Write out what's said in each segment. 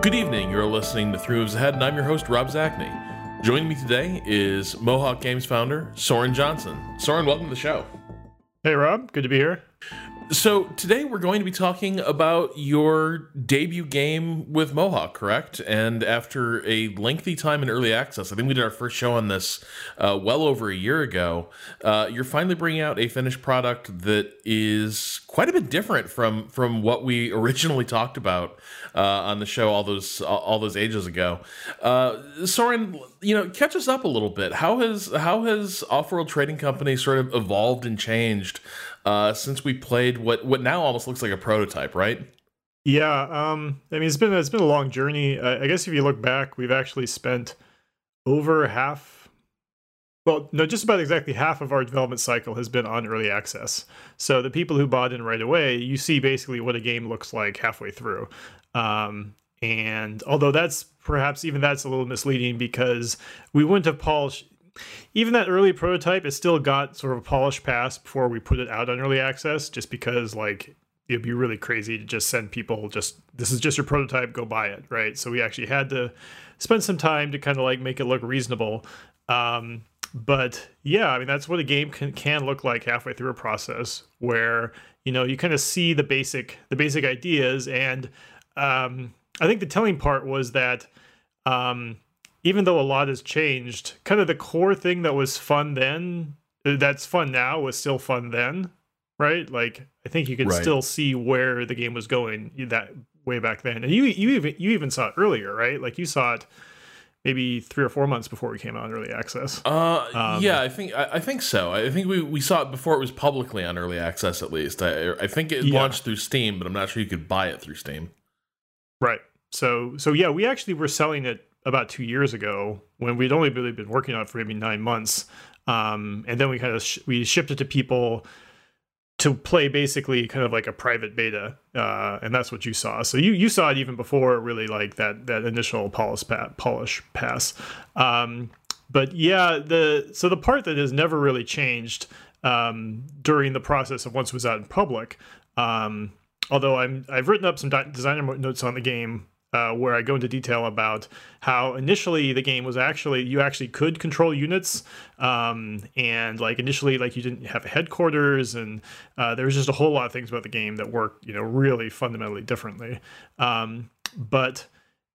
Good evening. You're listening to Three Moves Ahead, and I'm your host, Rob Zacny. Joining me today is Mohawk Games founder Soren Johnson. Soren, welcome to the show. Hey, Rob. Good to be here. So today we're going to be talking about your debut game with Mohawk, correct? And after a lengthy time in early access, I think we did our first show on this uh, well over a year ago. Uh, you're finally bringing out a finished product that is quite a bit different from from what we originally talked about uh, on the show all those all those ages ago. Uh, Soren, you know, catch us up a little bit. How has how has Offworld Trading Company sort of evolved and changed? Uh, since we played what what now almost looks like a prototype, right? Yeah, um, I mean it's been it's been a long journey. I guess if you look back, we've actually spent over half, well, no, just about exactly half of our development cycle has been on early access. So the people who bought in right away, you see basically what a game looks like halfway through. Um, and although that's perhaps even that's a little misleading because we wouldn't have polished even that early prototype, it still got sort of a polished pass before we put it out on early access, just because like it'd be really crazy to just send people just this is just your prototype, go buy it, right? So we actually had to spend some time to kind of like make it look reasonable. Um, but yeah, I mean that's what a game can, can look like halfway through a process where you know you kind of see the basic the basic ideas, and um, I think the telling part was that. Um, even though a lot has changed, kind of the core thing that was fun then, uh, that's fun now, was still fun then, right? Like I think you can right. still see where the game was going that way back then, and you you even you even saw it earlier, right? Like you saw it maybe three or four months before we came out on early access. Uh, um, yeah, I think I, I, think so. I think we, we saw it before it was publicly on early access. At least I, I think it yeah. launched through Steam, but I'm not sure you could buy it through Steam. Right. So so yeah, we actually were selling it about two years ago when we'd only really been working on it for maybe nine months, um, and then we kind of sh- we shipped it to people to play basically kind of like a private beta, uh, and that's what you saw. So you you saw it even before really like that that initial polish pa- polish pass. Um, but yeah, the so the part that has never really changed um, during the process of once it was out in public. Um, although I'm I've written up some designer notes on the game uh, where I go into detail about how initially the game was actually you actually could control units, um, and like initially like you didn't have headquarters, and uh, there was just a whole lot of things about the game that worked you know really fundamentally differently. Um, but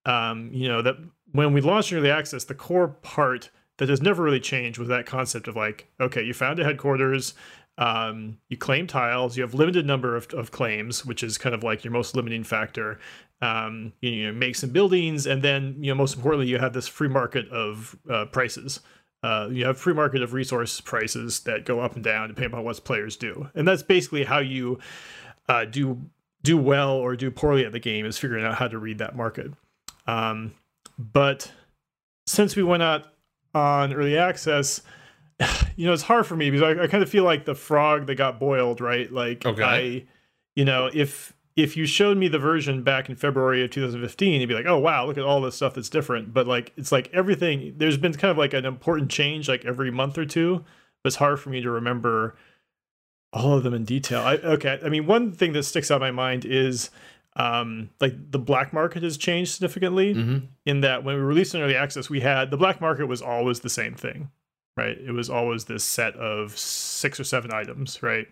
um, you know that when we launched early access, the core part that has never really changed was that concept of like okay, you found a headquarters. Um, you claim tiles. You have limited number of, of claims, which is kind of like your most limiting factor, um, you know, make some buildings, and then you know, most importantly, you have this free market of uh, prices. Uh, you have free market of resource prices that go up and down depending on what players do, and that's basically how you uh, do do well or do poorly at the game is figuring out how to read that market. Um, but since we went out on early access, you know, it's hard for me because I, I kind of feel like the frog that got boiled, right? Like okay. I, you know, if if you showed me the version back in February of 2015, you'd be like, oh, wow, look at all this stuff that's different. But like, it's like everything, there's been kind of like an important change like every month or two. But it's hard for me to remember all of them in detail. I, okay. I mean, one thing that sticks out in my mind is um, like the black market has changed significantly mm-hmm. in that when we released in early access, we had the black market was always the same thing, right? It was always this set of six or seven items, right?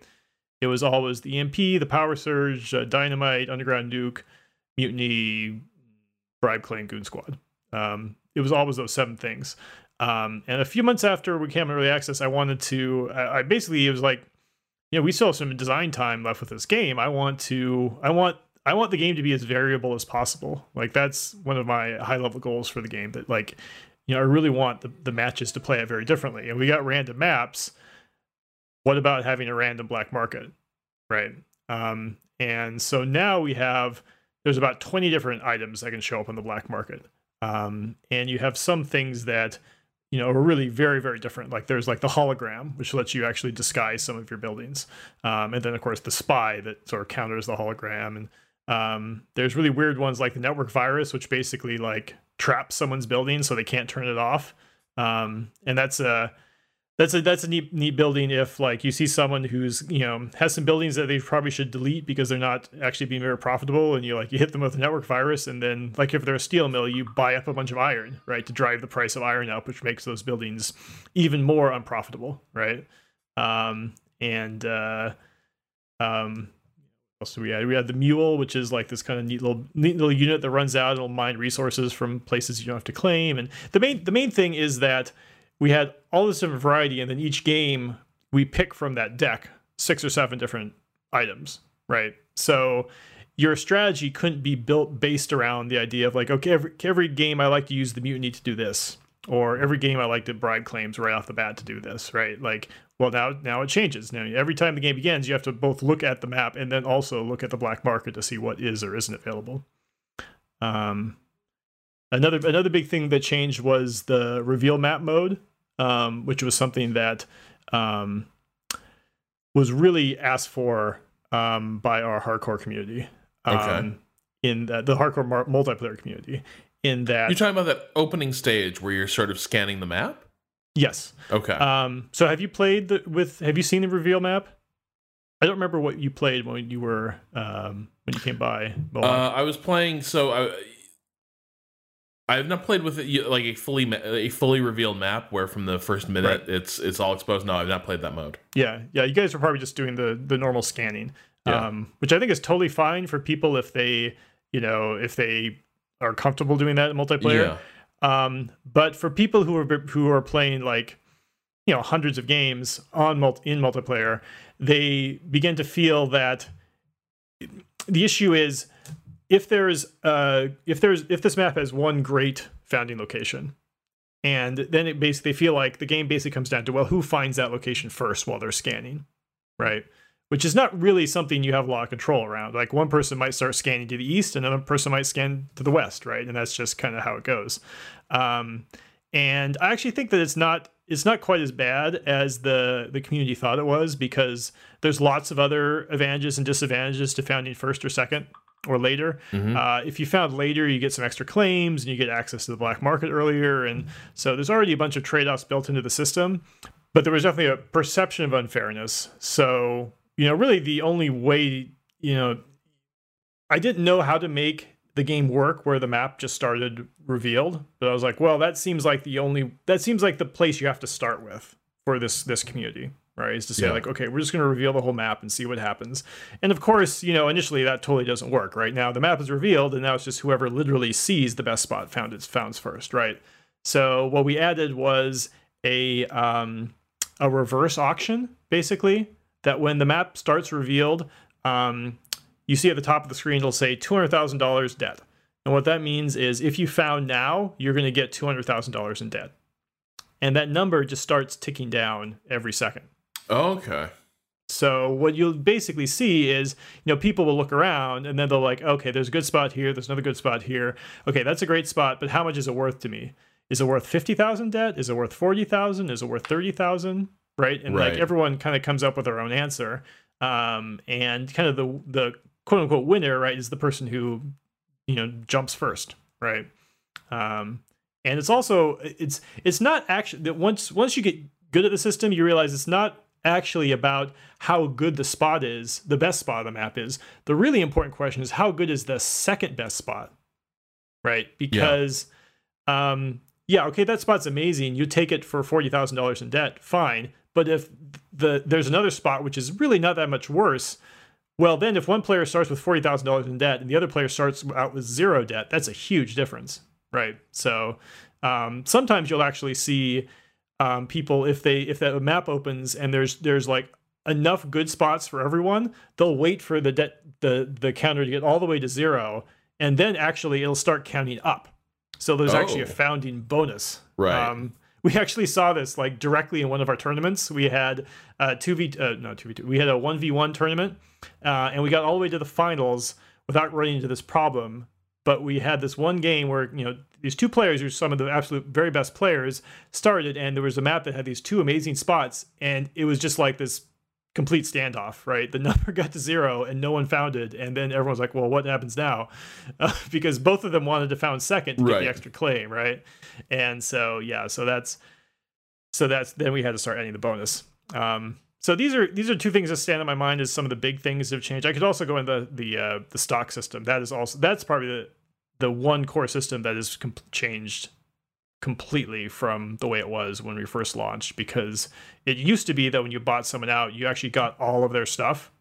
It was always the EMP, the Power Surge, uh, Dynamite, Underground Nuke, Mutiny, Bribe Claim, Goon Squad. Um, it was always those seven things. Um, and a few months after we came early access, I wanted to. I, I basically it was like, you know, we still have some design time left with this game. I want to. I want. I want the game to be as variable as possible. Like that's one of my high level goals for the game. That like, you know, I really want the, the matches to play it very differently. And we got random maps what about having a random black market right? Um, and so now we have there's about 20 different items that can show up on the black market. Um, and you have some things that you know are really very very different. Like there's like the hologram which lets you actually disguise some of your buildings. Um, and then of course the spy that sort of counters the hologram. And um, there's really weird ones like the network virus which basically like traps someone's building so they can't turn it off. Um, and that's a that's a that's a neat neat building if like you see someone who's you know has some buildings that they probably should delete because they're not actually being very profitable and you like you hit them with a network virus and then like if they're a steel mill you buy up a bunch of iron right to drive the price of iron up which makes those buildings even more unprofitable right? Um and uh um also we had we had the mule which is like this kind of neat little neat little unit that runs out and will mine resources from places you don't have to claim. And the main the main thing is that we had all this different variety, and then each game we pick from that deck six or seven different items, right? So your strategy couldn't be built based around the idea of like, okay, every, every game I like to use the mutiny to do this, or every game I like to bribe claims right off the bat to do this, right? Like, well, now now it changes. Now every time the game begins, you have to both look at the map and then also look at the black market to see what is or isn't available. Um, another another big thing that changed was the reveal map mode um, which was something that um, was really asked for um, by our hardcore community. Okay. Um, in the, the hardcore mar- multiplayer community. In that You're talking about that opening stage where you're sort of scanning the map. yes. Okay. Um, so have you played the, with? Have you seen the reveal map? I don't remember what you played when you were um, when you came by. uh, I was playing. So I, I have not played with it like a fully ma- a fully revealed map where from the first minute it's it's all exposed. No, I've not played that mode. Yeah, yeah. You guys are probably just doing the the normal scanning, Yeah. um, which I think is totally fine for people if they, you know, if they are comfortable doing that in multiplayer. Yeah. Um, but for people who are who are playing like, you know, hundreds of games on multi, in multiplayer, they begin to feel that the issue is if there's uh if there's if this map has one great founding location and then it basically feel like the game basically comes down to well who finds that location first while they're scanning right? Which is not really something you have a lot of control around. Like one person might start scanning to the east another person might scan to the west right? And that's just kind of how it goes. Um, and i actually think that it's not it's not quite as bad as the the community thought it was because there's lots of other advantages and disadvantages to founding first or second or later. Mhm. Uh, if you found later, you get some extra claims and you get access to the black market earlier. And so there's already a bunch of trade offs built into the system. But there was definitely a perception of unfairness. So, you know, really the only way, you know, I didn't know how to make the game work where the map just started revealed. But I was like, well, that seems like the only, that seems like the place you have to start with for this this community right? Is to say Yeah. like okay we're just going to reveal the whole map and see what happens. And of course you know initially that totally doesn't work right? Now the map is revealed and now it's just whoever literally sees the best spot found it founds first right? So what we added was a um, a reverse auction basically that when the map starts revealed um, you see at the top of the screen it'll say $200000 debt. And what that means is if you found now you're going to get $200000 in debt. And that number just starts ticking down every second Okay. so what you'll basically see is, you know, people will look around and then they'll like, okay, there's a good spot here, there's another good spot here. Okay, that's a great spot, but how much is it worth to me? Is it worth fifty thousand debt? Is it worth forty thousand? Is it worth thirty thousand? Right, and Right. like everyone kind of comes up with their own answer, um, and kind of the the quote unquote winner, right, is the person who, you know, jumps first, right? Um, and it's also it's it's not actually that once once you get good at the system, you realize it's not actually about how good the spot is, the best spot on the map is. The really important question is how good is the second best spot, right? Because, um, yeah, okay, that spot's amazing. You take it for forty thousand dollars in debt, fine. But if the there's another spot which is really not that much worse, well, then if one player starts with forty thousand dollars in debt and the other player starts out with zero debt, that's a huge difference, right? So um, sometimes you'll actually see um, people if they if that map opens and there's there's like enough good spots for everyone, they'll wait for the debt the the counter to get all the way to zero, and then actually it'll start counting up. So there's actually a Oh. founding bonus. Right. Um, we actually saw this like directly in one of our tournaments. We had uh, two v uh, no two v two. We had a one v one tournament, uh, and we got all the way to the finals without running into this problem. But we had this one game where you know these two players, who are some of the absolute very best players, started, and there was a map that had these two amazing spots, and it was just like this complete standoff. Right, the number got to zero, and no one found it, and then everyone's like, "Well, what happens now?" Uh, because both of them wanted to found second to get the extra claim, right? And so yeah, so that's so that's then we had to start adding the bonus. Um, so these are these are two things that stand in my mind as some of the big things that have changed. I could also go into the uh, the stock system. That is also that's probably the the one core system that has com- changed completely from the way it was when we first launched because it used to be that when you bought someone out, you actually got all of their stuff.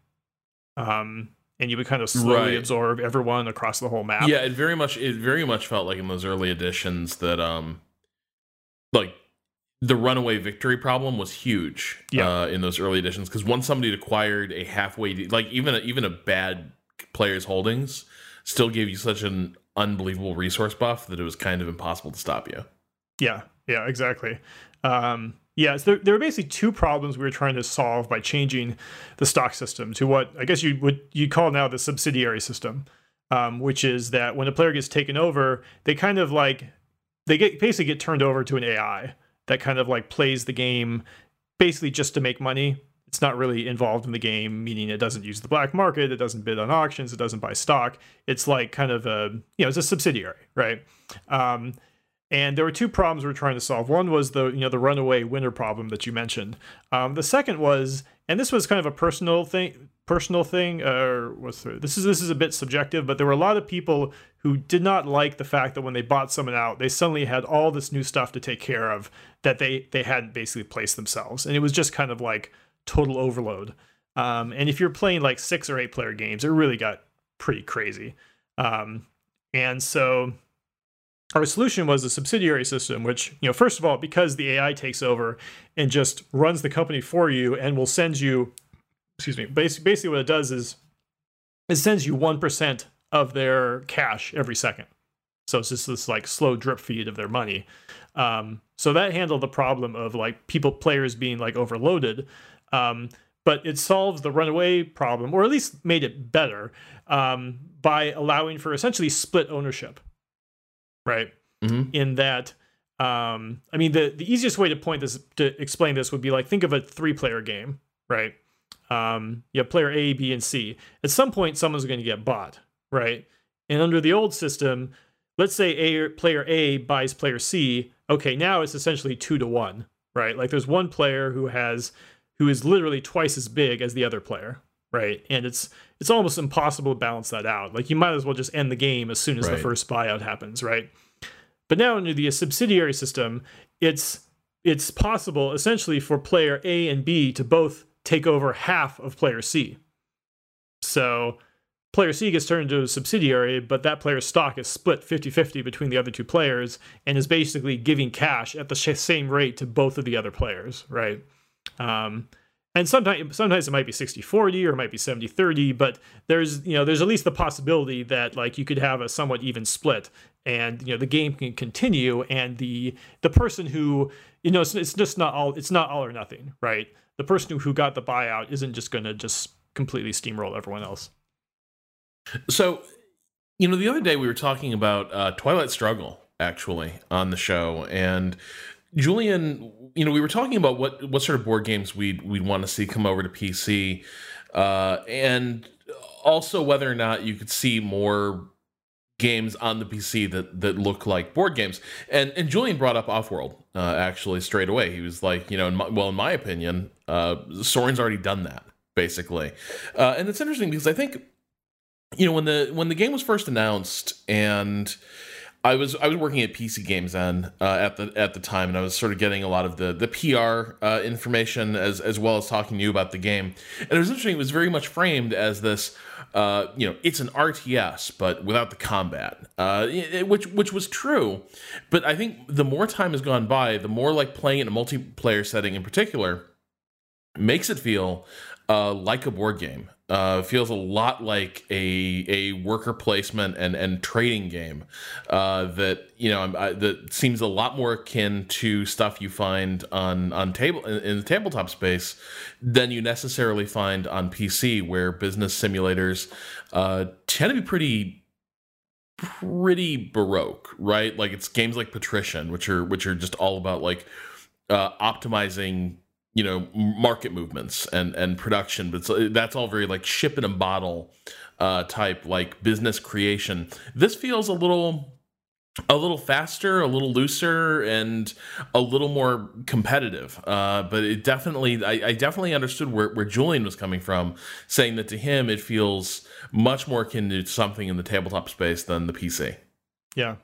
Um, and you would kind of slowly Right. absorb everyone across the whole map. Yeah, it very much it very much felt like in those early editions that um like the runaway victory problem was huge Yeah. uh, in those early editions because once somebody acquired a halfway de- like even a, even a bad player's holdings still gave you such an unbelievable resource buff that it was kind of impossible to stop you. Yeah, yeah, exactly. Um, yeah, so there, there were basically two problems we were trying to solve by changing the stock system to what I guess you would you call now the subsidiary system, um, which is that when a player gets taken over, they kind of like they get basically get turned over to an AI that kind of like plays the game basically just to make money. It's not really involved in the game, meaning it doesn't use the black market, it doesn't bid on auctions, it doesn't buy stock. It's like kind of a you know it's a subsidiary, right? Um, and there were two problems we were trying to solve. One was the you know the runaway winner problem that you mentioned. Um, the second was, and this was kind of a personal thing, personal thing. Or what's the, this is this is a bit subjective, but there were a lot of people who did not like the fact that when they bought someone out, they suddenly had all this new stuff to take care of that they they hadn't basically placed themselves, and it was just kind of like total overload. Um, and if you're playing like six or eight player games, it really got pretty crazy. Um, and so our solution was a subsidiary system which you know first of all because the ai takes over and just runs the company for you and will send you excuse me basically, basically what it does is it sends you 1% of their cash every second so it's just this like slow drip feed of their money um, so that handled the problem of like people players being like overloaded um, but it solves the runaway problem or at least made it better um, by allowing for essentially split ownership. Right? Mhm. in that um i mean the the easiest way to point this to explain this would be like think of a three player game right? Um you have player a b and c. At some point someone's going to get bought right? And under the old system let's say a player a buys player c. Okay now it's essentially two to one right? Like there's one player who has who is literally twice as big as the other player right? And it's it's almost impossible to balance that out. Like you might as well just end the game as soon as the first buyout happens right? But now under the subsidiary system it's it's possible essentially for player a and b to both take over half of player c. So player c gets turned into a subsidiary but that player's stock is split 50-50 between the other two players and is basically giving cash at the same rate to both of the other players right um, and sometimes sometimes it might be 60-40 or it might be 70-30 but there's you know there's at least the possibility that like you could have a somewhat even split and you know the game can continue and the the person who you know it's, it's just not all it's not all or nothing right? The person who, who got the buyout isn't just going to just completely steamroll everyone else. So, you know, the other day we were talking about uh, Twilight Struggle actually on the show, and Julian, you know, we were talking about what what sort of board games we'd we'd want to see come over to PC, uh, and also whether or not you could see more games on the PC that that look like board games. And and Julian brought up Offworld uh, actually straight away. He was like, you know, in my, well, in my opinion, uh, Soren's already done that basically, uh, and it's interesting because I think you know when the when the game was first announced and I was I was working at PC Games then uh, at the at the time, and I was sort of getting a lot of the the PR uh, information as as well as talking to you about the game. And it was interesting; it was very much framed as this, uh, you know, it's an RTS but without the combat, uh, it- which which was true. But I think the more time has gone by, the more like playing in a multiplayer setting in particular makes it feel uh, like a board game. Uh, feels a lot like a a worker placement and and trading game uh, that you know I, that seems a lot more akin to stuff you find on on table in, in the tabletop space than you necessarily find on PC, where business simulators uh, tend to be pretty pretty baroque, right? Like it's games like Patrician, which are which are just all about like uh, optimizing you know market movements and and production but that's all very like ship in a bottle uh type like business creation this feels a little a little faster, a little looser, and a little more competitive. Uh, but it definitely, I, I, definitely understood where, where Julian was coming from, saying that to him it feels much more akin to something in the tabletop space than the PC. Yeah.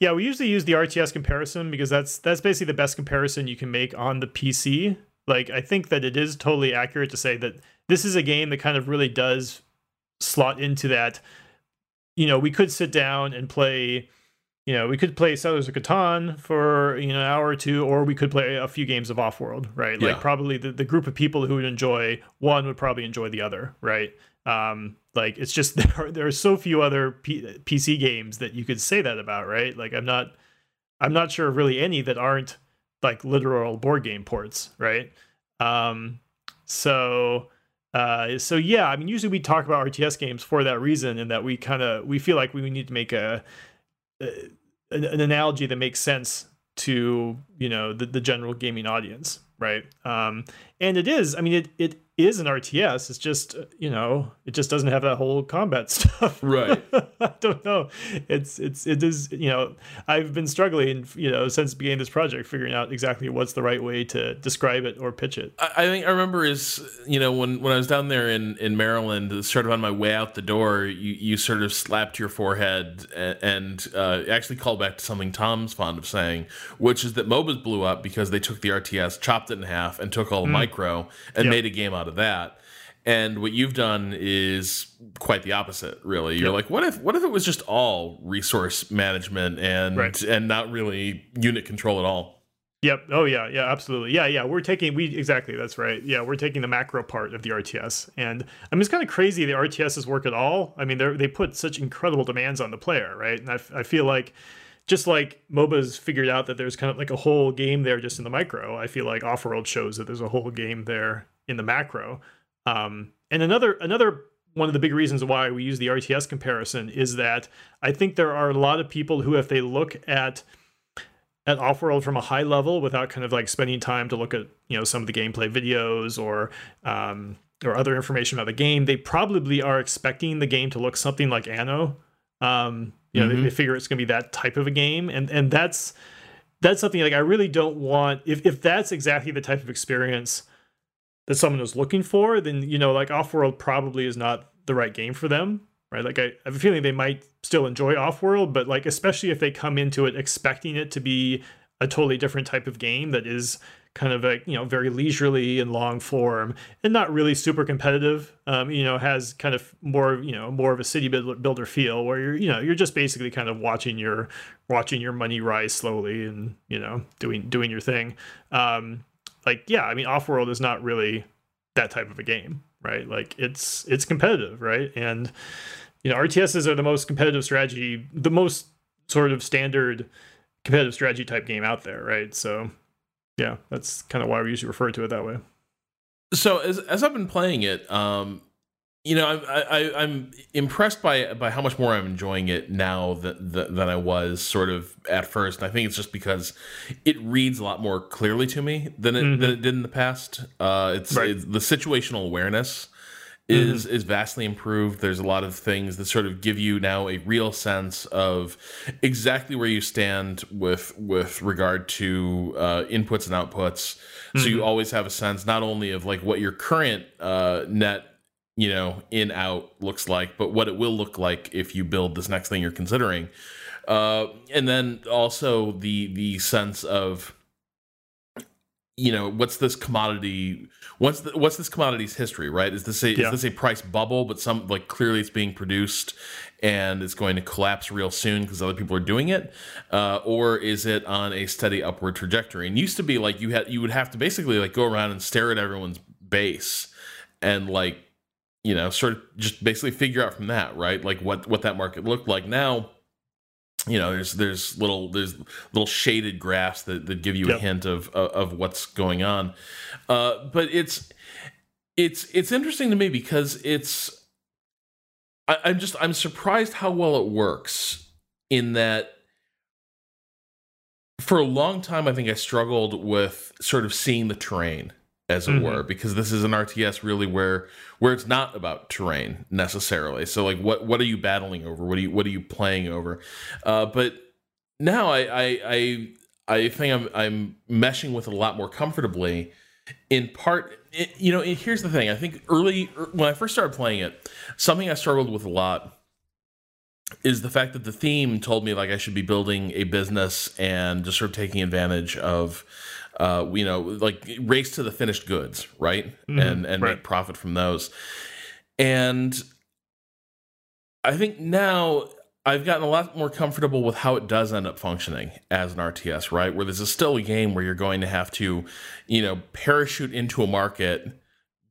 Yeah, we usually use the RTS comparison because that's that's basically the best comparison you can make on the PC. Like I think that it is totally accurate to say that this is a game that kind of really does slot into that. You know, we could sit down and play you know, we could play Settlers of Catan for you know an hour or two, or we could play a few games of Offworld, right? Yeah. Like probably the, the group of people who would enjoy one would probably enjoy the other, right? Um, like it's just there are, there are so few other P- PC games that you could say that about, right? Like I'm not I'm not sure really any that aren't like literal board game ports, right? Um, so uh, so yeah, I mean, usually we talk about RTS games for that reason, and that we kind of we feel like we need to make a an, an analogy that makes sense to you know the, the general gaming audience right um and it is i mean it it is an RTS. It's just you know it just doesn't have that whole combat stuff. Right. I don't know. It's it's it is you know I've been struggling you know since the beginning of this project figuring out exactly what's the right way to describe it or pitch it. I, I think I remember is you know when when I was down there in in Maryland, sort of on my way out the door, you you sort of slapped your forehead and, and uh, actually called back to something Tom's fond of saying, which is that MOBAs blew up because they took the RTS, chopped it in half, and took all the mm. micro and yep. made a game out out of that. And what you've done is quite the opposite, really. You're yep. like, what if what if it was just all resource management and right. and not really unit control at all? Yep. Oh yeah. Yeah. Absolutely. Yeah. Yeah. We're taking we exactly. That's right. Yeah. We're taking the macro part of the RTS, and I mean it's kind of crazy the RTSs work at all. I mean they they put such incredible demands on the player, right? And I, I feel like just like MOBA's figured out that there's kind of like a whole game there just in the micro. I feel like Offworld shows that there's a whole game there in the macro. Um, and another another one of the big reasons why we use the RTS comparison is that I think there are a lot of people who, if they look at at Offworld from a high level without kind of like spending time to look at you know some of the gameplay videos or um, or other information about the game, they probably are expecting the game to look something like Anno. Um, you know, mm-hmm. they, they figure it's going to be that type of a game, and and that's that's something like I really don't want. If if that's exactly the type of experience that someone is looking for, then you know, like Offworld probably is not the right game for them, right? Like I, I have a feeling they might still enjoy Offworld, but like especially if they come into it expecting it to be a totally different type of game that is kind of a you know very leisurely and long form and not really super competitive um, you know has kind of more you know more of a city builder feel where you're you know you're just basically kind of watching your watching your money rise slowly and you know doing doing your thing um, like yeah i mean offworld is not really that type of a game right? Like it's it's competitive right? And you know rts's are the most competitive strategy the most sort of standard competitive strategy type game out there right? So yeah that's kind of why we usually refer to it that way. So as, as i've been playing it um you know, I, I, I'm impressed by by how much more I'm enjoying it now than than I was sort of at first. And I think it's just because it reads a lot more clearly to me than it mm-hmm. than it did in the past. Uh, it's, right. it's the situational awareness is mm-hmm. is vastly improved. There's a lot of things that sort of give you now a real sense of exactly where you stand with with regard to uh, inputs and outputs. Mm-hmm. So you mm-hmm. always have a sense not only of like what your current uh, net you know, in out looks like, but what it will look like if you build this next thing you're considering. Uh, and then also the the sense of you know what's this commodity what's the, what's this commodity's history right is this a yeah. is this a price bubble but some like clearly it's being produced and it's going to collapse real soon because other people are doing it uh, or is it on a steady upward trajectory and used to be like you had you would have to basically like go around and stare at everyone's base and like you know, sort of just basically figure out from that, right? Like what what that market looked like. Now, you know, there's there's little there's little shaded graphs that, that give you yep. a hint of, of, of what's going on. Uh, but it's it's it's interesting to me because it's I, I'm just I'm surprised how well it works in that for a long time I think I struggled with sort of seeing the terrain as it mm-hmm. were because this is an RTS really where where it's not about terrain necessarily so like what what are you battling over what are you what are you playing over uh, but now I I I, I think I'm I'm meshing with it a lot more comfortably. In part, it, you know, here's the thing. I think early er, when I first started playing it, something I struggled with a lot is the fact that the theme told me like I should be building a business and just sort of taking advantage of uh, you know, like race to the finished goods, right? Mm-hmm, and and right. make profit from those. And I think now I've gotten a lot more comfortable with how it does end up functioning as an RTS, right? Where this is still a game where you're going to have to, you know, parachute into a market,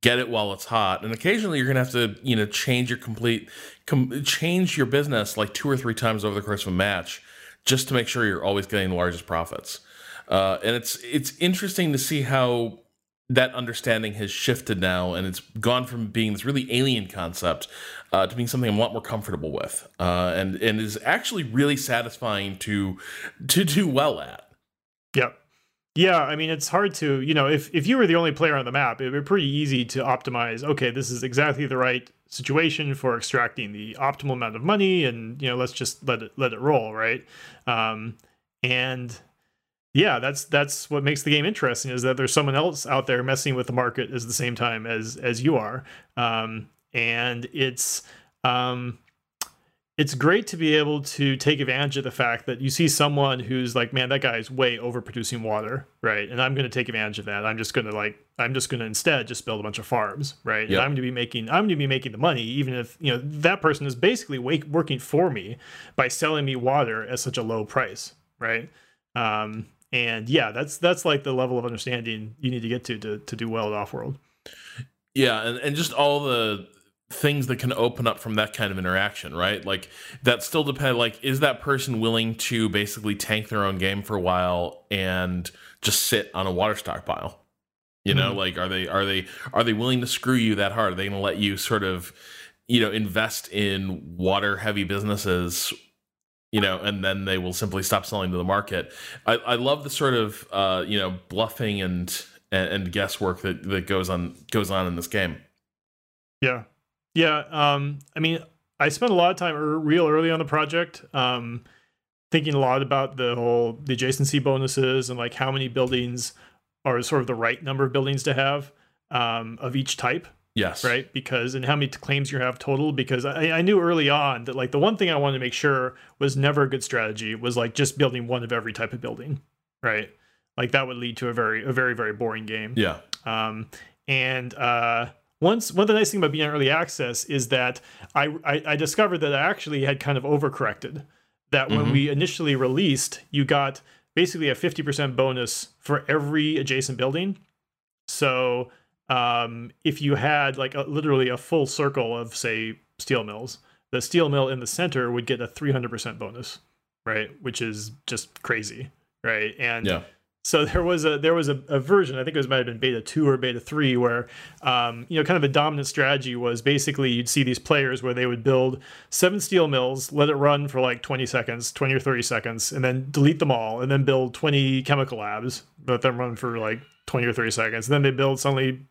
get it while it's hot, and occasionally you're going to have to, you know, change your complete, com- change your business like two or three times over the course of a match, just to make sure you're always getting the largest profits. Uh, and it's it's interesting to see how that understanding has shifted now, and it's gone from being this really alien concept uh, to being something I'm a lot more comfortable with, uh, and and is actually really satisfying to to do well at. Yep. Yeah, I mean it's hard to, you know, if if you were the only player on the map, it would be pretty easy to optimize, okay, this is exactly the right situation for extracting the optimal amount of money and, you know, let's just let it let it roll, right? Um and yeah, that's that's what makes the game interesting is that there's someone else out there messing with the market at the same time as as you are, um, and it's um, it's great to be able to take advantage of the fact that you see someone who's like, man, that guy is way overproducing water, right? And I'm going to take advantage of that. I'm just going to like, I'm just going to instead just build a bunch of farms, right? Yep. And I'm going to be making, I'm going to be making the money, even if you know that person is basically wake, working for me by selling me water at such a low price, right? Um, and yeah that's that's like the level of understanding you need to get to to, to do well at offworld yeah and, and just all the things that can open up from that kind of interaction right? Like that still depend like is that person willing to basically tank their own game for a while and just sit on a water stockpile? You know mm-hmm. like are they are they are they willing to screw you that hard? Are they going to let you sort of you know invest in water heavy businesses you know, and then they will simply stop selling to the market. I, I love the sort of uh, you know bluffing and, and, guesswork that that goes on goes on in this game. Yeah, yeah. Um, I mean, I spent a lot of time real early on the project, um, thinking a lot about the whole the adjacency bonuses and like how many buildings are sort of the right number of buildings to have um, of each type. Yes. Right. Because and how many claims you have total? Because I, I knew early on that like the one thing I wanted to make sure was never a good strategy was like just building one of every type of building. Right. Like that would lead to a very a very very boring game. Yeah. Um. And uh. Once, one of the nice thing about being on early access is that I, I, I discovered that I actually had kind of overcorrected. That when mm-hmm. we initially released, you got basically a 50% bonus for every adjacent building. So um, if you had like a, literally a full circle of say steel mills, the steel mill in the center would get a 300% bonus, right? Which is just crazy, right? And yeah. So there was a there was a, a, version I think it was might have been beta two or beta three where um, you know kind of a dominant strategy was basically you'd see these players where they would build seven steel mills, let it run for like 20 seconds, 20 or 30 seconds, and then delete them all, and then build 20 chemical labs, let them run for like 20 or 30 seconds. And then they build suddenly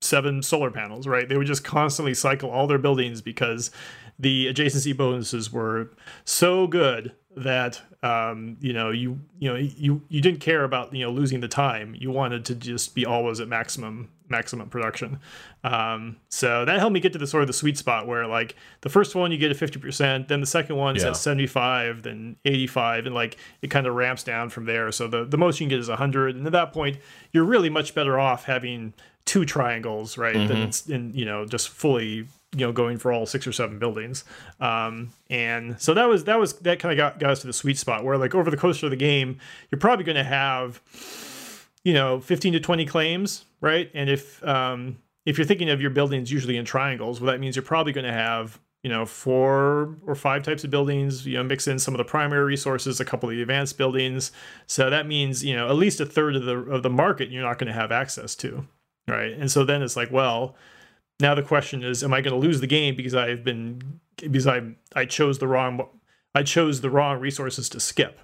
seven solar panels, right? They would just constantly cycle all their buildings because the adjacency bonuses were so good that um, you know you you know you you didn't care about you know losing the time. You wanted to just be always at maximum maximum production. Um, so that helped me get to the sort of the sweet spot where like the first one you get a 50%, then the second one is yeah. at 75, then 85, and like it kind of ramps down from there. So the, the most you can get is 100. And at that point, you're really much better off having two triangles, right? Mm-hmm. Than it's in, you know, just fully you know going for all six or seven buildings um, and so that was that was that kind of got, got us to the sweet spot where like over the course of the game you're probably going to have you know 15 to 20 claims right and if um, if you're thinking of your buildings usually in triangles well that means you're probably going to have you know four or five types of buildings you know mix in some of the primary resources a couple of the advanced buildings so that means you know at least a third of the of the market you're not going to have access to right? And so then it's like, well, now the question is, am I going to lose the game because I've been because I I chose the wrong I chose the wrong resources to skip,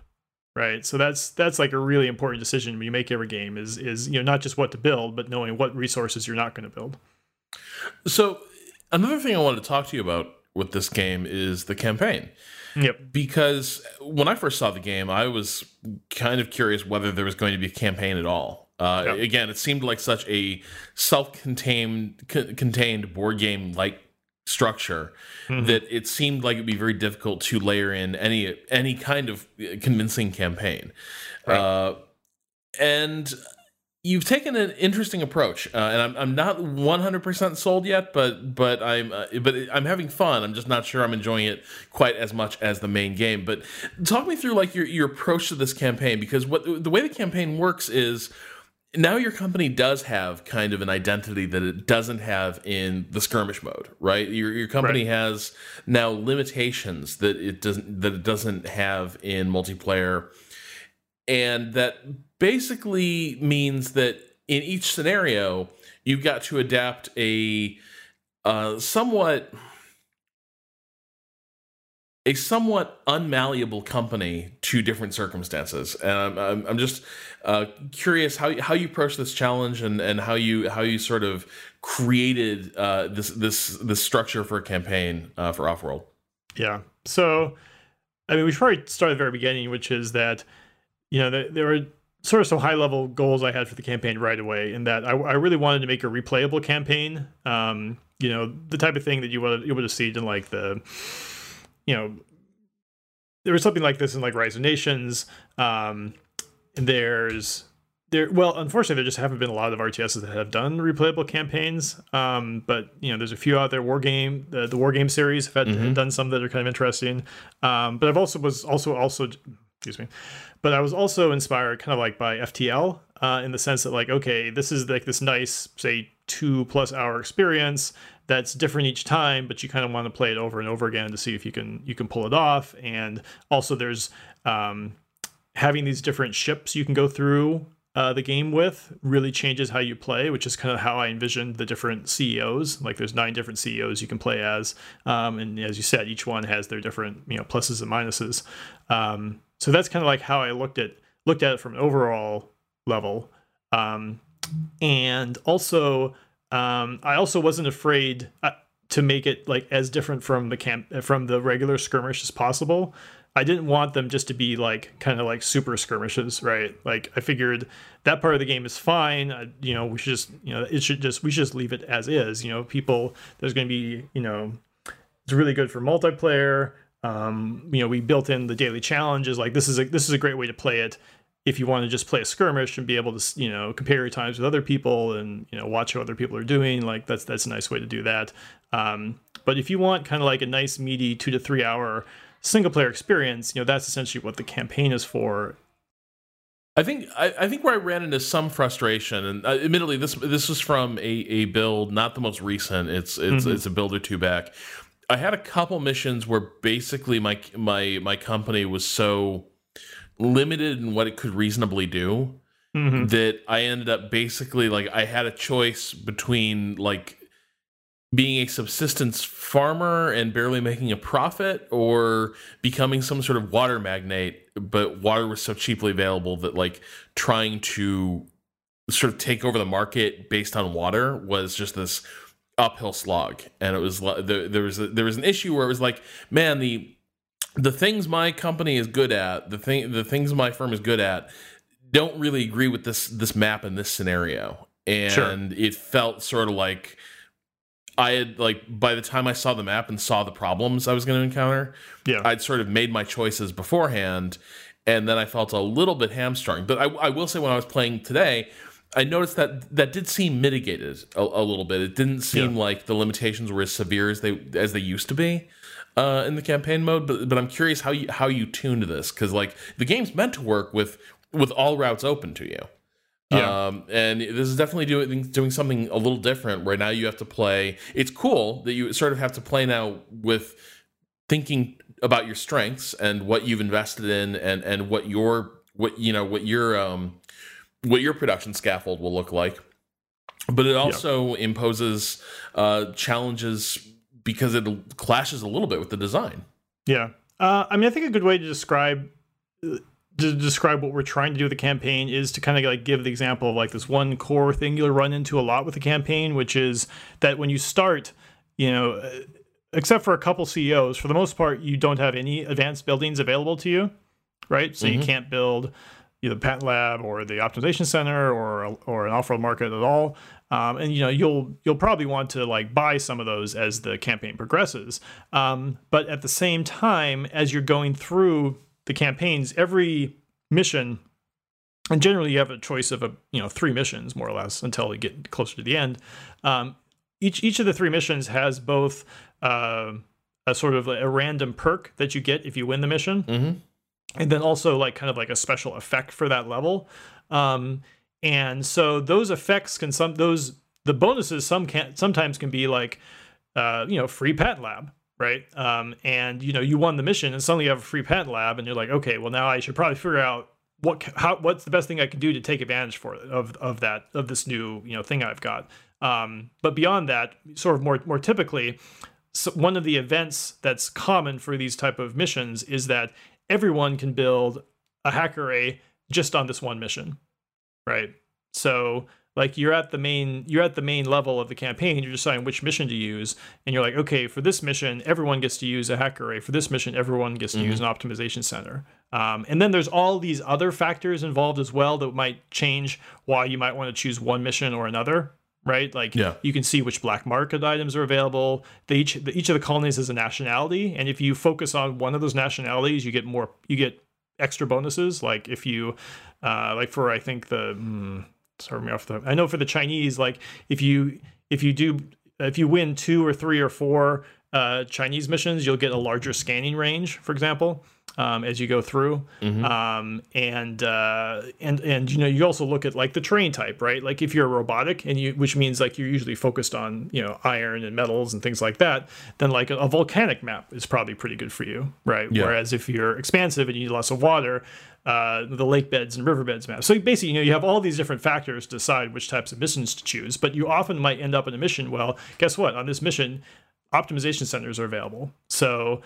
right? So that's that's like a really important decision you make every game is is you know not just what to build, but knowing what resources you're not going to build. So another thing I wanted to talk to you about with this game is the campaign. Yep. Because when I first saw the game, I was kind of curious whether there was going to be a campaign at all. Uh, yep. Again, it seemed like such a self-contained c- contained board game like structure mm-hmm. that it seemed like it'd be very difficult to layer in any any kind of convincing campaign. Right. Uh, and you've taken an interesting approach, uh, and I'm, I'm not 100% sold yet, but but I'm uh, but I'm having fun. I'm just not sure I'm enjoying it quite as much as the main game. But talk me through like your your approach to this campaign because what the way the campaign works is now your company does have kind of an identity that it doesn't have in the skirmish mode, right? Your your company right. has now limitations that it doesn't that it doesn't have in multiplayer and that basically means that in each scenario you've got to adapt a uh, somewhat a somewhat unmalleable company to different circumstances. And i'm, I'm, I'm just uh, curious how, how you approach this challenge and, and how you how you sort of created uh, this this this structure for a campaign uh, for offworld yeah. So i mean we should probably start at the very beginning which is that you know, there, were sort of some high level goals I had for the campaign right away, in that I, I really wanted to make a replayable campaign. Um, you know, the type of thing that you would you would have seen in like the, you know, there was something like this in like Rise of Nations. Um, there's there well unfortunately there just haven't been a lot of rtss that have done replayable campaigns um, but you know there's a few out there Wargame the, the Wargame series have had, mm-hmm. done some that are kind of interesting um, but i've also was also also excuse me but I was also inspired kind of like by FTL uh, in the sense that like okay this is like this nice say two plus hour experience that's different each time but you kind of want to play it over and over again to see if you can you can pull it off and also there's um, having these different ships you can go through uh, the game with really changes how you play, which is kind of how I envisioned the different CEOs. Like there's nine different CEOs you can play as, um, and as you said, each one has their different you know pluses and minuses. Um, so that's kind of like how I looked at looked at it from an overall level. Um, and also, um, I also wasn't afraid uh, to make it like as different from the camp from the regular skirmish as possible. I didn't want them just to be like kind of like super skirmishes, right? Like I figured that part of the game is fine. Uh, you know, we should just you know it should just we should just leave it as is. You know, people there's going to be you know it's really good for multiplayer. Um, you know, we built in the daily challenges. Like this is a this is a great way to play it if you want to just play a skirmish and be able to you know compare your times with other people and you know watch how other people are doing. Like that's that's a nice way to do that. Um, but if you want kind of like a nice meaty two to three hour single player experience, you know that's essentially what the campaign is for. I think I, I, think where I ran into some frustration, and uh, admittedly this this was from a, a build, not the most recent. It's it's mm-hmm. it's a build or two back, I had a couple missions where basically my my my company was so limited in what it could reasonably do mm-hmm. that I ended up basically like I had a choice between like being a subsistence farmer and barely making a profit or becoming some sort of water magnate but water was so cheaply available that like trying to sort of take over the market based on water was just this uphill slog, and it was there, there was a, there was an issue where it was like, man, the the things my company is good at, the thing the things my firm is good at, don't really agree with this this map in this scenario, and sure. it felt sort of like. I had like by the time I saw the map and saw the problems I was going to encounter, yeah, I'd sort of made my choices beforehand, and then I felt a little bit hamstrung. But I, I will say when I was playing today, I noticed that that did seem mitigated a, a little bit. It didn't seem yeah. like the limitations were as severe as they as they used to be uh, in the campaign mode. But but I'm curious how you how you tuned this because like the game's meant to work with with all routes open to you. Yeah. Um, and this is definitely doing doing something a little different. Where now you have to play. It's cool that you sort of have to play now with thinking about your strengths and what you've invested in, and and what your what you know what your um what your production scaffold will look like. But it also yeah. imposes uh, challenges because it clashes a little bit with the design. Yeah, uh, I mean, I think a good way to describe to describe what we're trying to do with the campaign is to kind of like give the example of like this one core thing you'll run into a lot with the campaign, which is that when you start, you know, uh, except for a couple CEOs, for the most part, you don't have any advanced buildings available to you, right? So mm-hmm. you can't build either Patent Lab or the Optimization Center or or an Offworld Market at all. Um, and you know you'll you'll probably want to like buy some of those as the campaign progresses. Um, but at the same time, as you're going through the campaigns, every mission, and generally you have a choice of a you know three missions more or less until you get closer to the end. Um, each each of the three missions has both uh, a sort of a random perk that you get if you win the mission, mm-hmm. and then also like kind of like a special effect for that level. Um, and so those effects can some those the bonuses some can sometimes can be like uh, you know free patent lab right? Um, and you know you won the mission and suddenly you have a free patent lab and you're like okay well now i should probably figure out what how what's the best thing i can do to take advantage for of of that of this new you know thing i've got. Um, but beyond that sort of more more typically so one of the events that's common for these type of missions is that everyone can build a hack array just on this one mission right? So like you're at the main you're at the main level of the campaign you're deciding which mission to use and you're like okay for this mission everyone gets to use a hack array for this mission everyone gets to mm-hmm. use an optimization center um, and then there's all these other factors involved as well that might change why you might want to choose one mission or another right like yeah. you can see which black market items are available they each the, each of the colonies has a nationality and if you focus on one of those nationalities you get more you get extra bonuses like if you uh, like for I think the hmm, sorry me off the I know for the Chinese like if you if you do if you win two or three or four uh, Chinese missions, you'll get a larger scanning range, for example, um, as you go through. Mm-hmm. Um, and uh, and and you know you also look at like the terrain type, right? Like if you're a robotic, and you which means like you're usually focused on you know iron and metals and things like that, then like a, a volcanic map is probably pretty good for you, right? Yeah. Whereas if you're expansive and you need lots of water, uh, the lake beds and riverbeds map. So basically, you know, you have all these different factors to decide which types of missions to choose. But you often might end up in a mission. Well, guess what? On this mission, optimization centers are available. So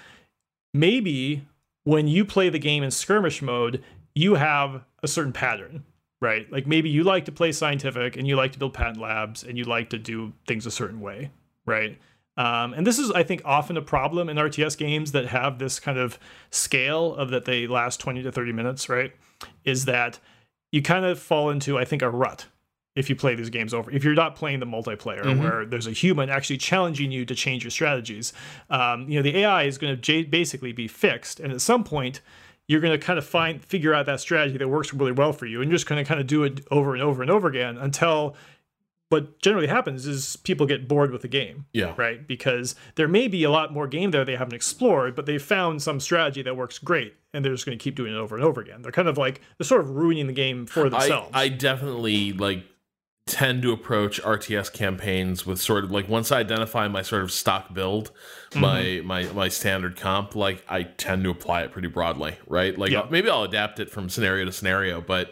maybe when you play the game in skirmish mode, you have a certain pattern, right? Like maybe you like to play scientific and you like to build patent labs and you like to do things a certain way, right? Um, and this is, I think, often a problem in RTS games that have this kind of scale of that they last 20 to 30 minutes, right? Is that you kind of fall into, I think, a rut if you play these games over. If you're not playing the multiplayer, mm-hmm. where there's a human actually challenging you to change your strategies, um, you know the AI is going to j- basically be fixed, and at some point you're going to kind of find figure out that strategy that works really well for you, and you're just going to kind of do it over and over and over again until what generally happens is people get bored with the game. Yeah. Right. Because there may be a lot more game there they haven't explored, but they've found some strategy that works great and they're just going to keep doing it over and over again. They're kind of like, they're sort of ruining the game for themselves. I, I definitely like tend to approach RTS campaigns with sort of like once I identify my sort of stock build, mm-hmm. my my my standard comp, like I tend to apply it pretty broadly, right? Like yeah. maybe I'll adapt it from scenario to scenario, but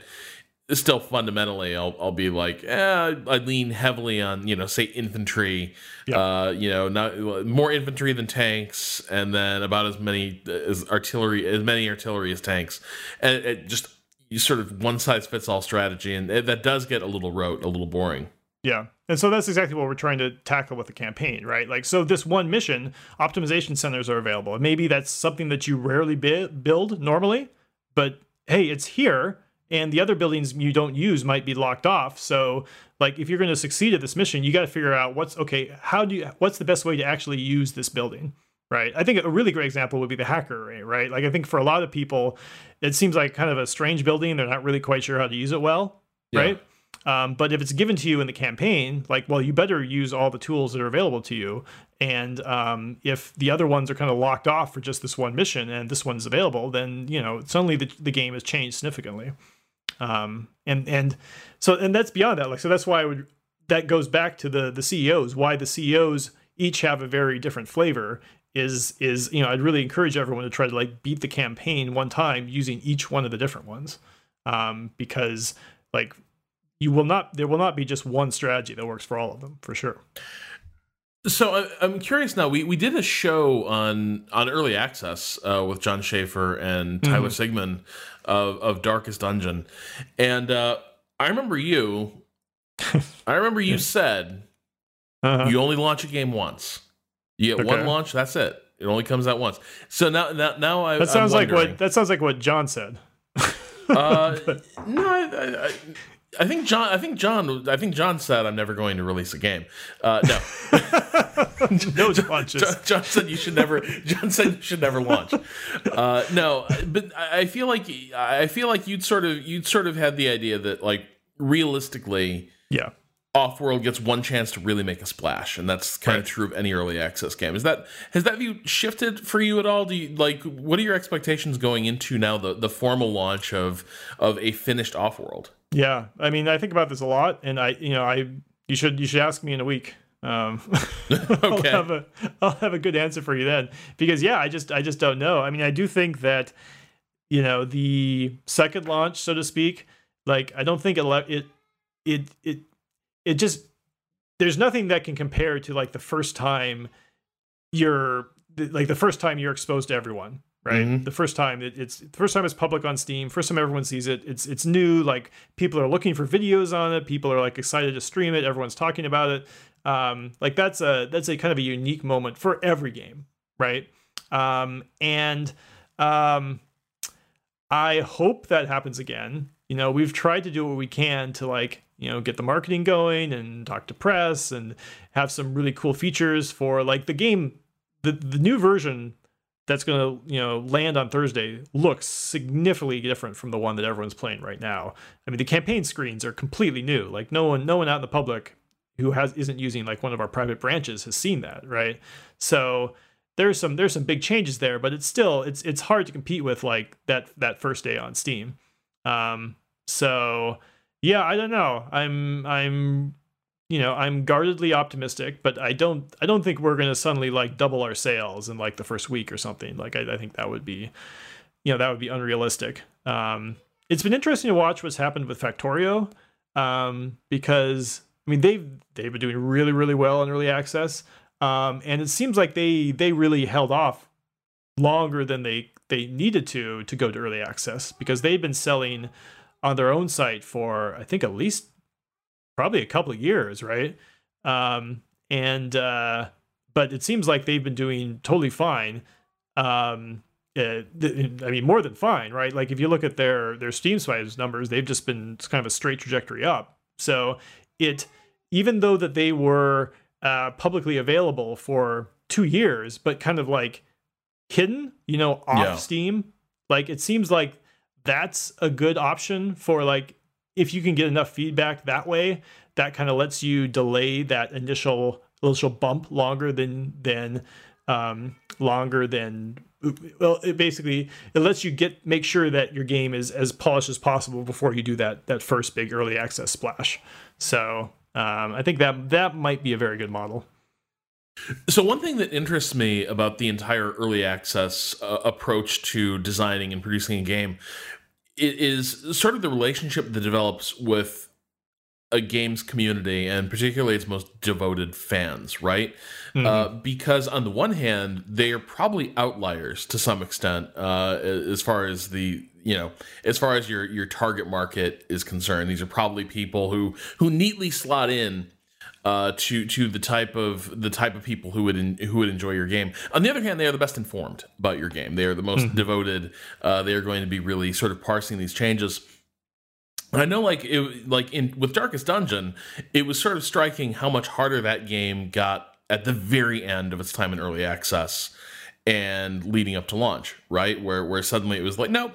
still fundamentally I'll, I'll be like eh, I lean heavily on you know say infantry uh you know not more infantry than tanks and then about as many as artillery as many artillery as tanks and it just you sort of one size fits all strategy, and that does get a little rote, a little boring. Yeah. And so that's exactly what we're trying to tackle with the campaign, right? Like, so this one mission, optimization centers are available. Maybe that's something that you rarely build normally, but hey, it's here. And the other buildings you don't use might be locked off. So, like, if you're going to succeed at this mission, you got to figure out what's okay. How do you? What's the best way to actually use this building? Right? I think a really great example would be the hacker array, right? Like I think for a lot of people, it seems like kind of a strange building. They're not really quite sure how to use it well, yeah. right? Um, but if it's given to you in the campaign, like, well, you better use all the tools that are available to you. And um, if the other ones are kind of locked off for just this one mission and this one's available, then you know suddenly the, the game has changed significantly. Um, and and so and that's beyond that. Like so that's why I would that goes back to the the CEOs. Why the CEOs each have a very different flavor is is you know I'd really encourage everyone to try to like beat the campaign one time using each one of the different ones, um, because like you will not there will not be just one strategy that works for all of them for sure. So I'm curious now. We we did a show on on early access uh, with Jon Shafer and Tyler mm-hmm. Sigman of of Darkest Dungeon, and uh, I remember you. I remember you said uh-huh. you only launch a game once. You get one launch, that's it. It only comes out once. So now, now, now I. That sounds like what that sounds like what Jon said. uh, no, I, I, I, think Jon. I think Jon. I think Jon said I'm never going to release a game. Uh, no, no launches. Jon, Jon, said you should never. Jon said you should never launch. Uh, no, but I feel like I feel like you'd sort of you'd sort of had the idea that like realistically, yeah, Offworld gets one chance to really make a splash, and that's kind right. of true of any early access game. Is that has that view shifted for you at all? Do you like what are your expectations going into now the the formal launch of of a finished Offworld? Yeah, I mean, I think about this a lot, and I you know I you should you should ask me in a week. Um, okay. I'll have a I'll have a good answer for you then because yeah, I just I just don't know. I mean, I do think that you know the second launch, so to speak, like I don't think it it it it it just there's nothing that can compare to like the first time you're like the first time you're exposed to everyone right? Mm-hmm. the first time it, it's the first time it's public on steam first time everyone sees it it's it's new like people are looking for videos on it people are like excited to stream it everyone's talking about it. Um like that's a that's a kind of a unique moment for every game right? Um and um i hope that happens again. You know we've tried to do what we can to like you know get the marketing going and talk to press and have some really cool features for like the game the the new version that's going to you know land on Thursday looks significantly different from the one that everyone's playing right now. I mean the campaign screens are completely new. Like no one no one out in the public who has isn't using like one of our private branches has seen that, right? So there's some there's some big changes there, but it's still it's it's hard to compete with like that that first day on Steam. Um so yeah, I don't know. I'm I'm you know, I'm guardedly optimistic, but I don't I don't think we're gonna suddenly like double our sales in like the first week or something. Like I, I think that would be you know, that would be unrealistic. Um it's been interesting to watch what's happened with Factorio. Um, because I mean they've they've been doing really, really well in early access. Um, and it seems like they they really held off longer than they they needed to to go to early access because they've been selling on their own site for I think at least probably a couple of years, right? Um, and uh, but it seems like they've been doing totally fine. Um, uh, th- I mean, more than fine, right? Like if you look at their their Steam Spy's numbers, they've just been kind of a straight trajectory up. So it, even though that they were uh, publicly available for two years, but kind of like hidden, you know, off yeah. Steam, like it seems like that's a good option for like if you can get enough feedback that way that kind of lets you delay that initial initial bump longer than than um, longer than well it basically it lets you get make sure that your game is as polished as possible before you do that that first big early access splash. So um, i think that that might be a very good model so one thing that interests me about the entire early access uh, approach to designing and producing a game is sort of the relationship that develops with a games community and particularly its most devoted fans, right? Mm-hmm. Uh, because on the one hand, they are probably outliers to some extent uh, as far as the you know as far as your your target market is concerned. These are probably people who who neatly slot in uh, to to the type of the type of people who would in, who would enjoy your game. On the other hand, they are the best informed about your game. They are the most mm-hmm. devoted. Uh, they are going to be really sort of parsing these changes. I know, like it, like in with Darkest Dungeon, it was sort of striking how much harder that game got at the very end of its time in early access and leading up to launch. Right, where where suddenly it was like, nope,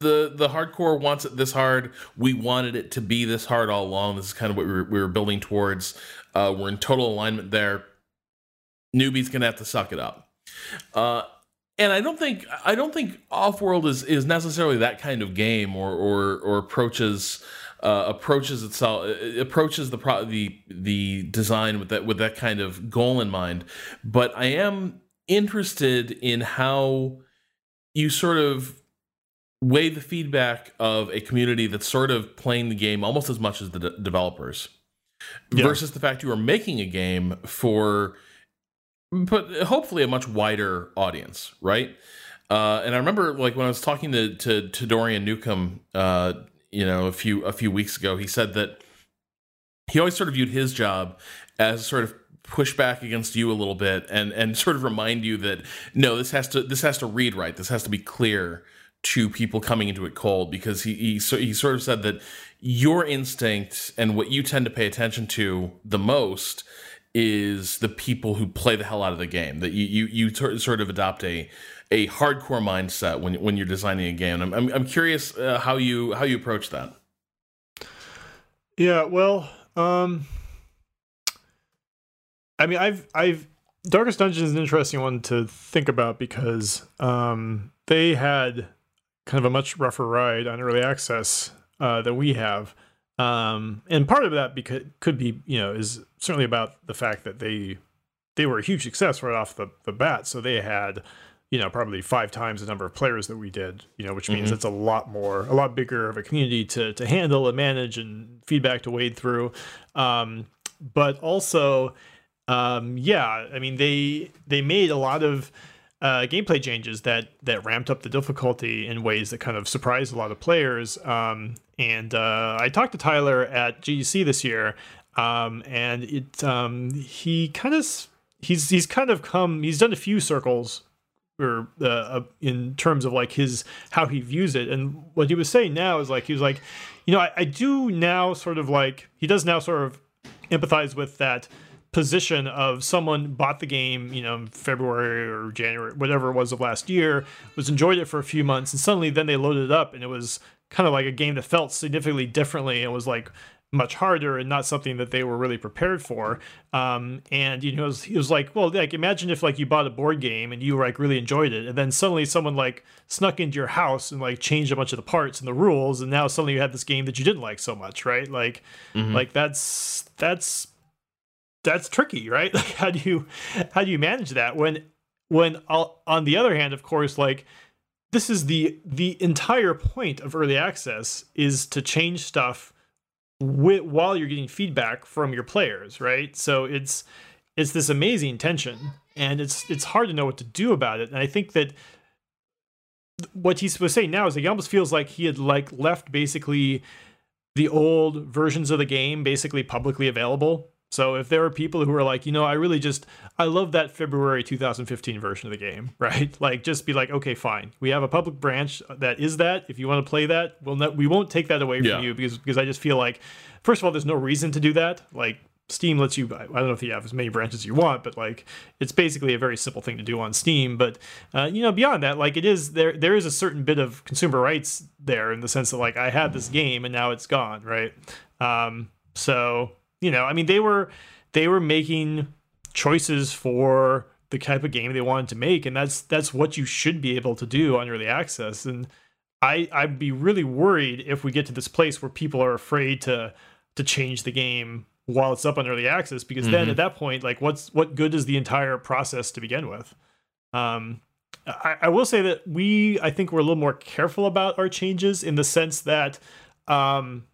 the the hardcore wants it this hard. We wanted it to be this hard all along. This is kind of what we were, we were building towards. Uh, we're in total alignment there. Newbie's gonna have to suck it up. Uh, and I don't think I don't think Offworld is is necessarily that kind of game or or or approaches uh, approaches itself approaches the pro- the the design with that with that kind of goal in mind. But I am interested in how you sort of weigh the feedback of a community that's sort of playing the game almost as much as the de- developers yeah. versus the fact you are making a game for but hopefully a much wider audience right uh, and i remember like when i was talking to to, to dorian newcomb uh, you know a few a few weeks ago he said that he always sort of viewed his job as sort of push back against you a little bit and and sort of remind you that no, this has to this has to read right. This has to be clear to people coming into it cold because he he, so he sort of said that your instinct and what you tend to pay attention to the most is the people who play the hell out of the game that you you, you sort of adopt a a hardcore mindset when when you're designing a game. I'm i'm, I'm curious uh, how you how you approach that. Yeah well um i mean i've i've darkest dungeon is an interesting one to think about because um they had kind of a much rougher ride on early access uh, that we have. Um, and part of that because could be, you know, is certainly about the fact that they they were a huge success right off the, the bat. So they had, you know, probably five times the number of players that we did, you know, which means mm-hmm. it's a lot more, a lot bigger of a community to to handle and manage and feedback to wade through. Um, but also, um, yeah, I mean they they made a lot of uh, gameplay changes that that ramped up the difficulty in ways that kind of surprised a lot of players. Um, and uh, I talked to Tyler at GDC this year, um, and it um, he kind of he's he's kind of come he's done a few circles or uh, in terms of like his how he views it and what he was saying now is like he was like you know I, I do now sort of like he does now sort of empathize with that position of someone bought the game, you know, February or January, whatever it was of last year, was enjoyed it for a few months, and suddenly then they loaded it up, and it was kind of like a game that felt significantly differently and was like much harder and not something that they were really prepared for. Um, and you know, it was, it was, like, well, like imagine if like you bought a board game and you like really enjoyed it, and then suddenly someone like snuck into your house and like changed a bunch of the parts and the rules, and now suddenly you had this game that you didn't like so much, right? Like, mm-hmm. like that's that's that's tricky, right? Like how do you how do you manage that when when I'll, on the other hand, of course, like this is the the entire point of early access is to change stuff with, while you're getting feedback from your players, right? So it's it's this amazing tension, and it's it's hard to know what to do about it. And I think that what he was saying now is like he almost feels like he had like left basically the old versions of the game basically publicly available so if there are people who are like, you know, I really just I love that February 2015 version of the game, right? Like just be like, okay, fine. We have a public branch that is that. If you want to play that, we'll not, we won't take that away from yeah. you because because I just feel like first of all there's no reason to do that. Like Steam lets you I don't know if you have as many branches as you want, but like it's basically a very simple thing to do on Steam, but uh, you know, beyond that, like it is there there is a certain bit of consumer rights there in the sense that like I had this game and now it's gone, right? Um so you know, I mean, they were they were making choices for the type of game they wanted to make, and that's that's what you should be able to do on early access. And I I'd be really worried if we get to this place where people are afraid to to change the game while it's up on early access, because mm-hmm. then at that point, like, what's what good is the entire process to begin with? Um, I, I will say that we I think we're a little more careful about our changes in the sense that um,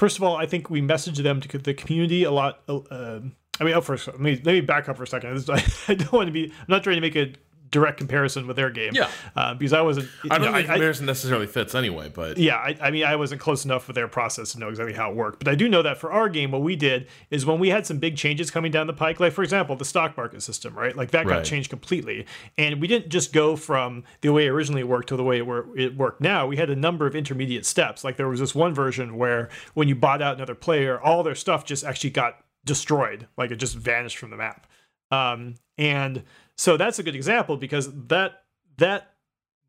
first of all, I think we message them to the community a lot. Uh, I mean, oh, first, let me let me back up for a second. I don't want to be. I'm not trying to make a direct comparison with their game. Yeah, uh, because I wasn't. I don't know, think I, comparison I, necessarily fits anyway, but yeah, I, I, mean, I wasn't close enough with their process to know exactly how it worked. But I do know that for our game, what we did is when we had some big changes coming down the pike, like for example, the stock market system, right? Like that got right. changed completely, and we didn't just go from the way it originally worked to the way it, wor- it worked now. We had a number of intermediate steps. Like there was this one version where when you bought out another player, all their stuff just actually got destroyed, like it just vanished from the map. Um, and so that's a good example because that that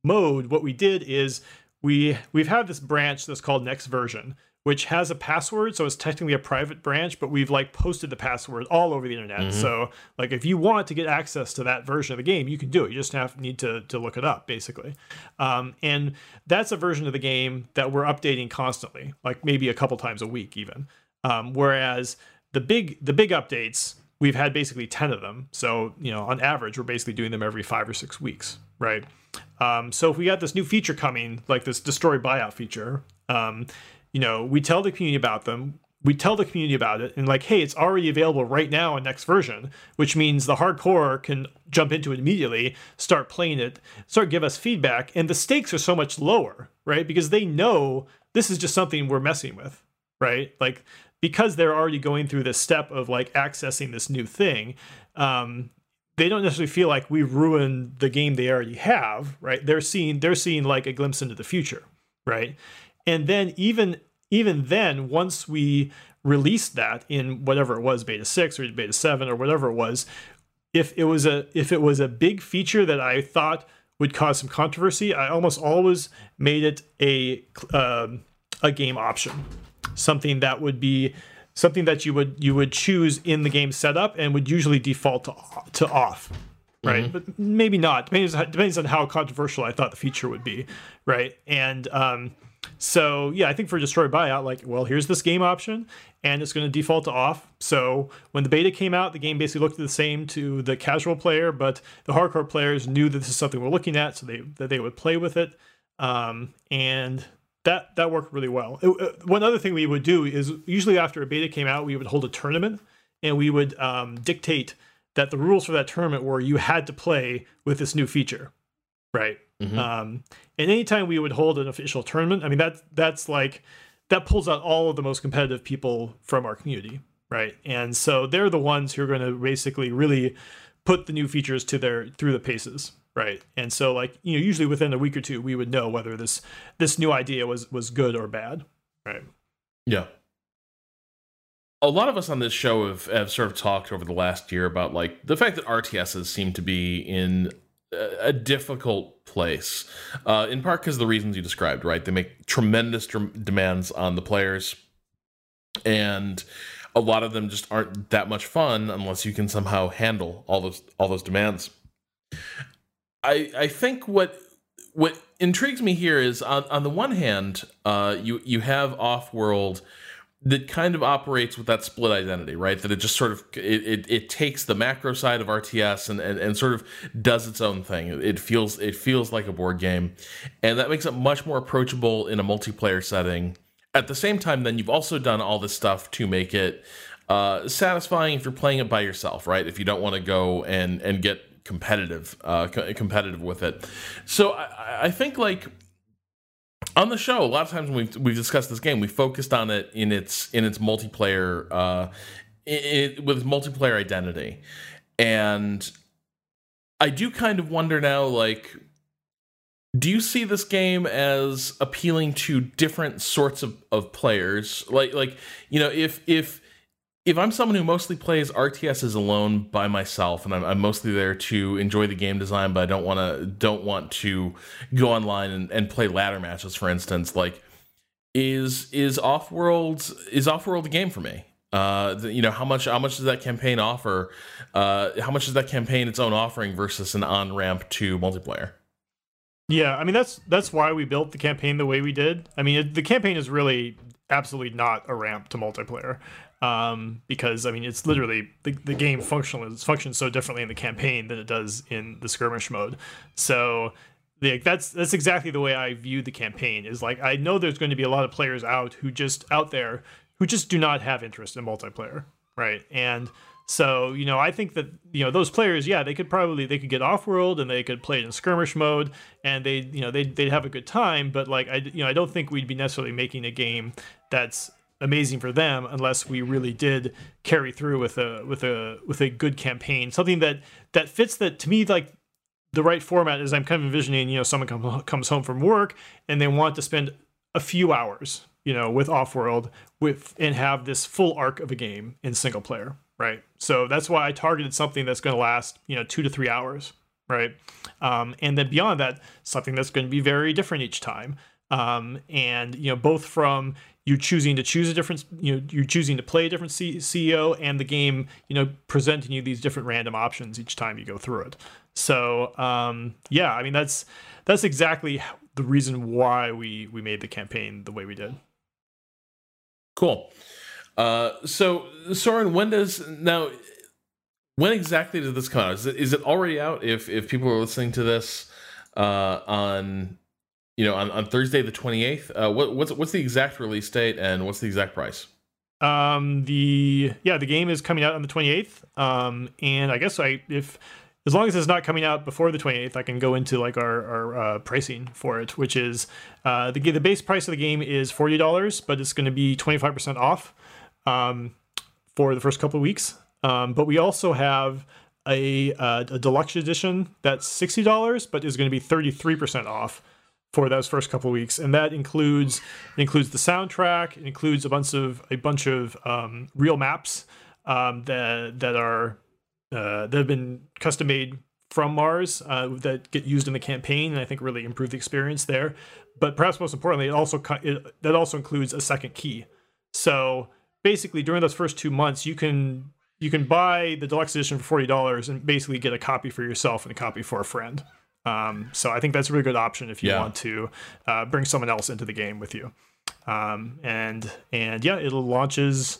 mode, what we did is we we've had this branch that's called next version, which has a password, so it's technically a private branch, but we've like posted the password all over the internet. Mm-hmm. So like if you want to get access to that version of the game, you can do it. You just have need to to look it up basically. Um, and that's a version of the game that we're updating constantly, like maybe a couple times a week even. Um, whereas the big the big updates we've had basically 10 of them. So, you know, on average, we're basically doing them every five or six weeks, right? Um, so if we got this new feature coming, like this destroy buyout feature, um, you know, we tell the community about them. We tell the community about it and like, hey, it's already available right now in next version, which means the hardcore can jump into it immediately, start playing it, start give us feedback, and the stakes are so much lower, right? Because they know this is just something we're messing with, right? Like because they're already going through this step of like accessing this new thing, um, they don't necessarily feel like we ruined the game they already have, right? They're seeing they're seeing like a glimpse into the future, right? And then even even then, once we released that in whatever it was, beta six or beta seven or whatever it was, if it was a if it was a big feature that I thought would cause some controversy, I almost always made it a um, a game option, something that would be something that you would you would choose in the game setup and would usually default to, to off right? Mm-hmm. but maybe not. Depends, depends on how controversial i thought the feature would be right? And um, so yeah i think for destroy buyout like well here's this game option and it's going to default to off. So when the beta came out the game basically looked the same to the casual player but the hardcore players knew that this is something we're looking at so they that they would play with it. Um, and that that worked really well. It, uh, one other thing we would do is usually after a beta came out, we would hold a tournament and we would um, dictate that the rules for that tournament were you had to play with this new feature, right? Mm-hmm. Um, and anytime we would hold an official tournament, I mean that that's like that pulls out all of the most competitive people from our community, right? And so they're the ones who are going to basically really put the new features to their through the paces, right? And so like you know usually within a week or two we would know whether this this new idea was was good or bad right? Yeah. A lot of us on this show have, have sort of talked over the last year about like the fact that rts's seem to be in a difficult place uh, in part because of the reasons you described right? They make tremendous demands on the players. And a lot of them just aren't that much fun unless you can somehow handle all those all those demands I I think what what intrigues me here is on on the one hand, uh, you you have Offworld that kind of operates with that split identity, right? That it just sort of it, it, it, takes the macro side of RTS and, and, and sort of does its own thing. It feels it feels like a board game, and that makes it much more approachable in a multiplayer setting. At the same time, then you've also done all this stuff to make it uh, satisfying if you're playing it by yourself, right? If you don't want to go and and get competitive, uh, co- competitive with it. So I, I think like on the show, a lot of times when we've we've discussed this game, we focused on it in its in its multiplayer, uh, it, with multiplayer identity, and I do kind of wonder now, like. Do you see this game as appealing to different sorts of, of players? Like like you know, if if if I'm someone who mostly plays RTSs alone by myself, and I'm, I'm, mostly there to enjoy the game design, but I don't want to don't want to go online and, and play ladder matches, for instance, like is is Offworld is Offworld a game for me? Uh, you know how much how much does that campaign offer? Uh, how much does that campaign its own offering versus an on ramp to multiplayer? Yeah, I mean that's that's why we built the campaign the way we did. I mean it, the campaign is really absolutely not a ramp to multiplayer um, because I mean it's literally the, the game functions functions so differently in the campaign than it does in the skirmish mode. So like that's that's exactly the way I view the campaign. Is like I know there's going to be a lot of players out who just out there who just do not have interest in multiplayer, right? And so you know I think that you know those players, yeah, they could probably they could get Offworld and they could play it in skirmish mode and they you know they they'd have a good time. But like I you know I don't think we'd be necessarily making a game that's amazing for them unless we really did carry through with a with a with a good campaign something that that fits that to me like the right format is i'm kind of envisioning you know someone come, comes home from work and they want to spend a few hours you know with offworld with and have this full arc of a game in single player right? So that's why i targeted something that's going to last you know two to three hours right? Um, and then beyond that something that's going to be very different each time. Um, and you know both from you choosing to choose a different you know you're choosing to play a different C- ceo and the game you know presenting you these different random options each time you go through it. So um, yeah i mean that's that's exactly the reason why we we made the campaign the way we did. Cool uh, so soren when does now when exactly did this come out is it, is it already out if if people are listening to this uh, on you know, on, on Thursday the 28th. Uh, what, what's what's the exact release date and what's the exact price? Um, the yeah, the game is coming out on the 28th. Um, and I guess I if as long as it's not coming out before the 28th, I can go into like our, our uh, pricing for it, which is uh, the the base price of the game is forty dollars, but it's going to be 25 percent off um, for the first couple of weeks. Um, but we also have a, uh, a deluxe edition that's sixty dollars, but is going to be thirty three percent off for those first couple of weeks, and that includes includes the soundtrack, it includes a bunch of a bunch of um, real maps um, that that are uh, that have been custom made from Mars uh, that get used in the campaign, and I think really improve the experience there. But perhaps most importantly, it also it, that also includes a second key. So basically, during those first two months, you can you can buy the deluxe edition for forty dollars and basically get a copy for yourself and a copy for a friend. Um, so I think that's a really good option if you yeah. want to uh, bring someone else into the game with you. Um, and and yeah, it launches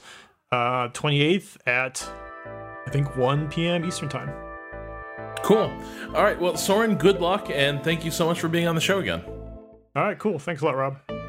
uh, 28th at I think 1 p.m. Eastern time. Cool. All right. Well, Soren, good luck and thank you so much for being on the show again. All right. Cool. Thanks a lot, Rob.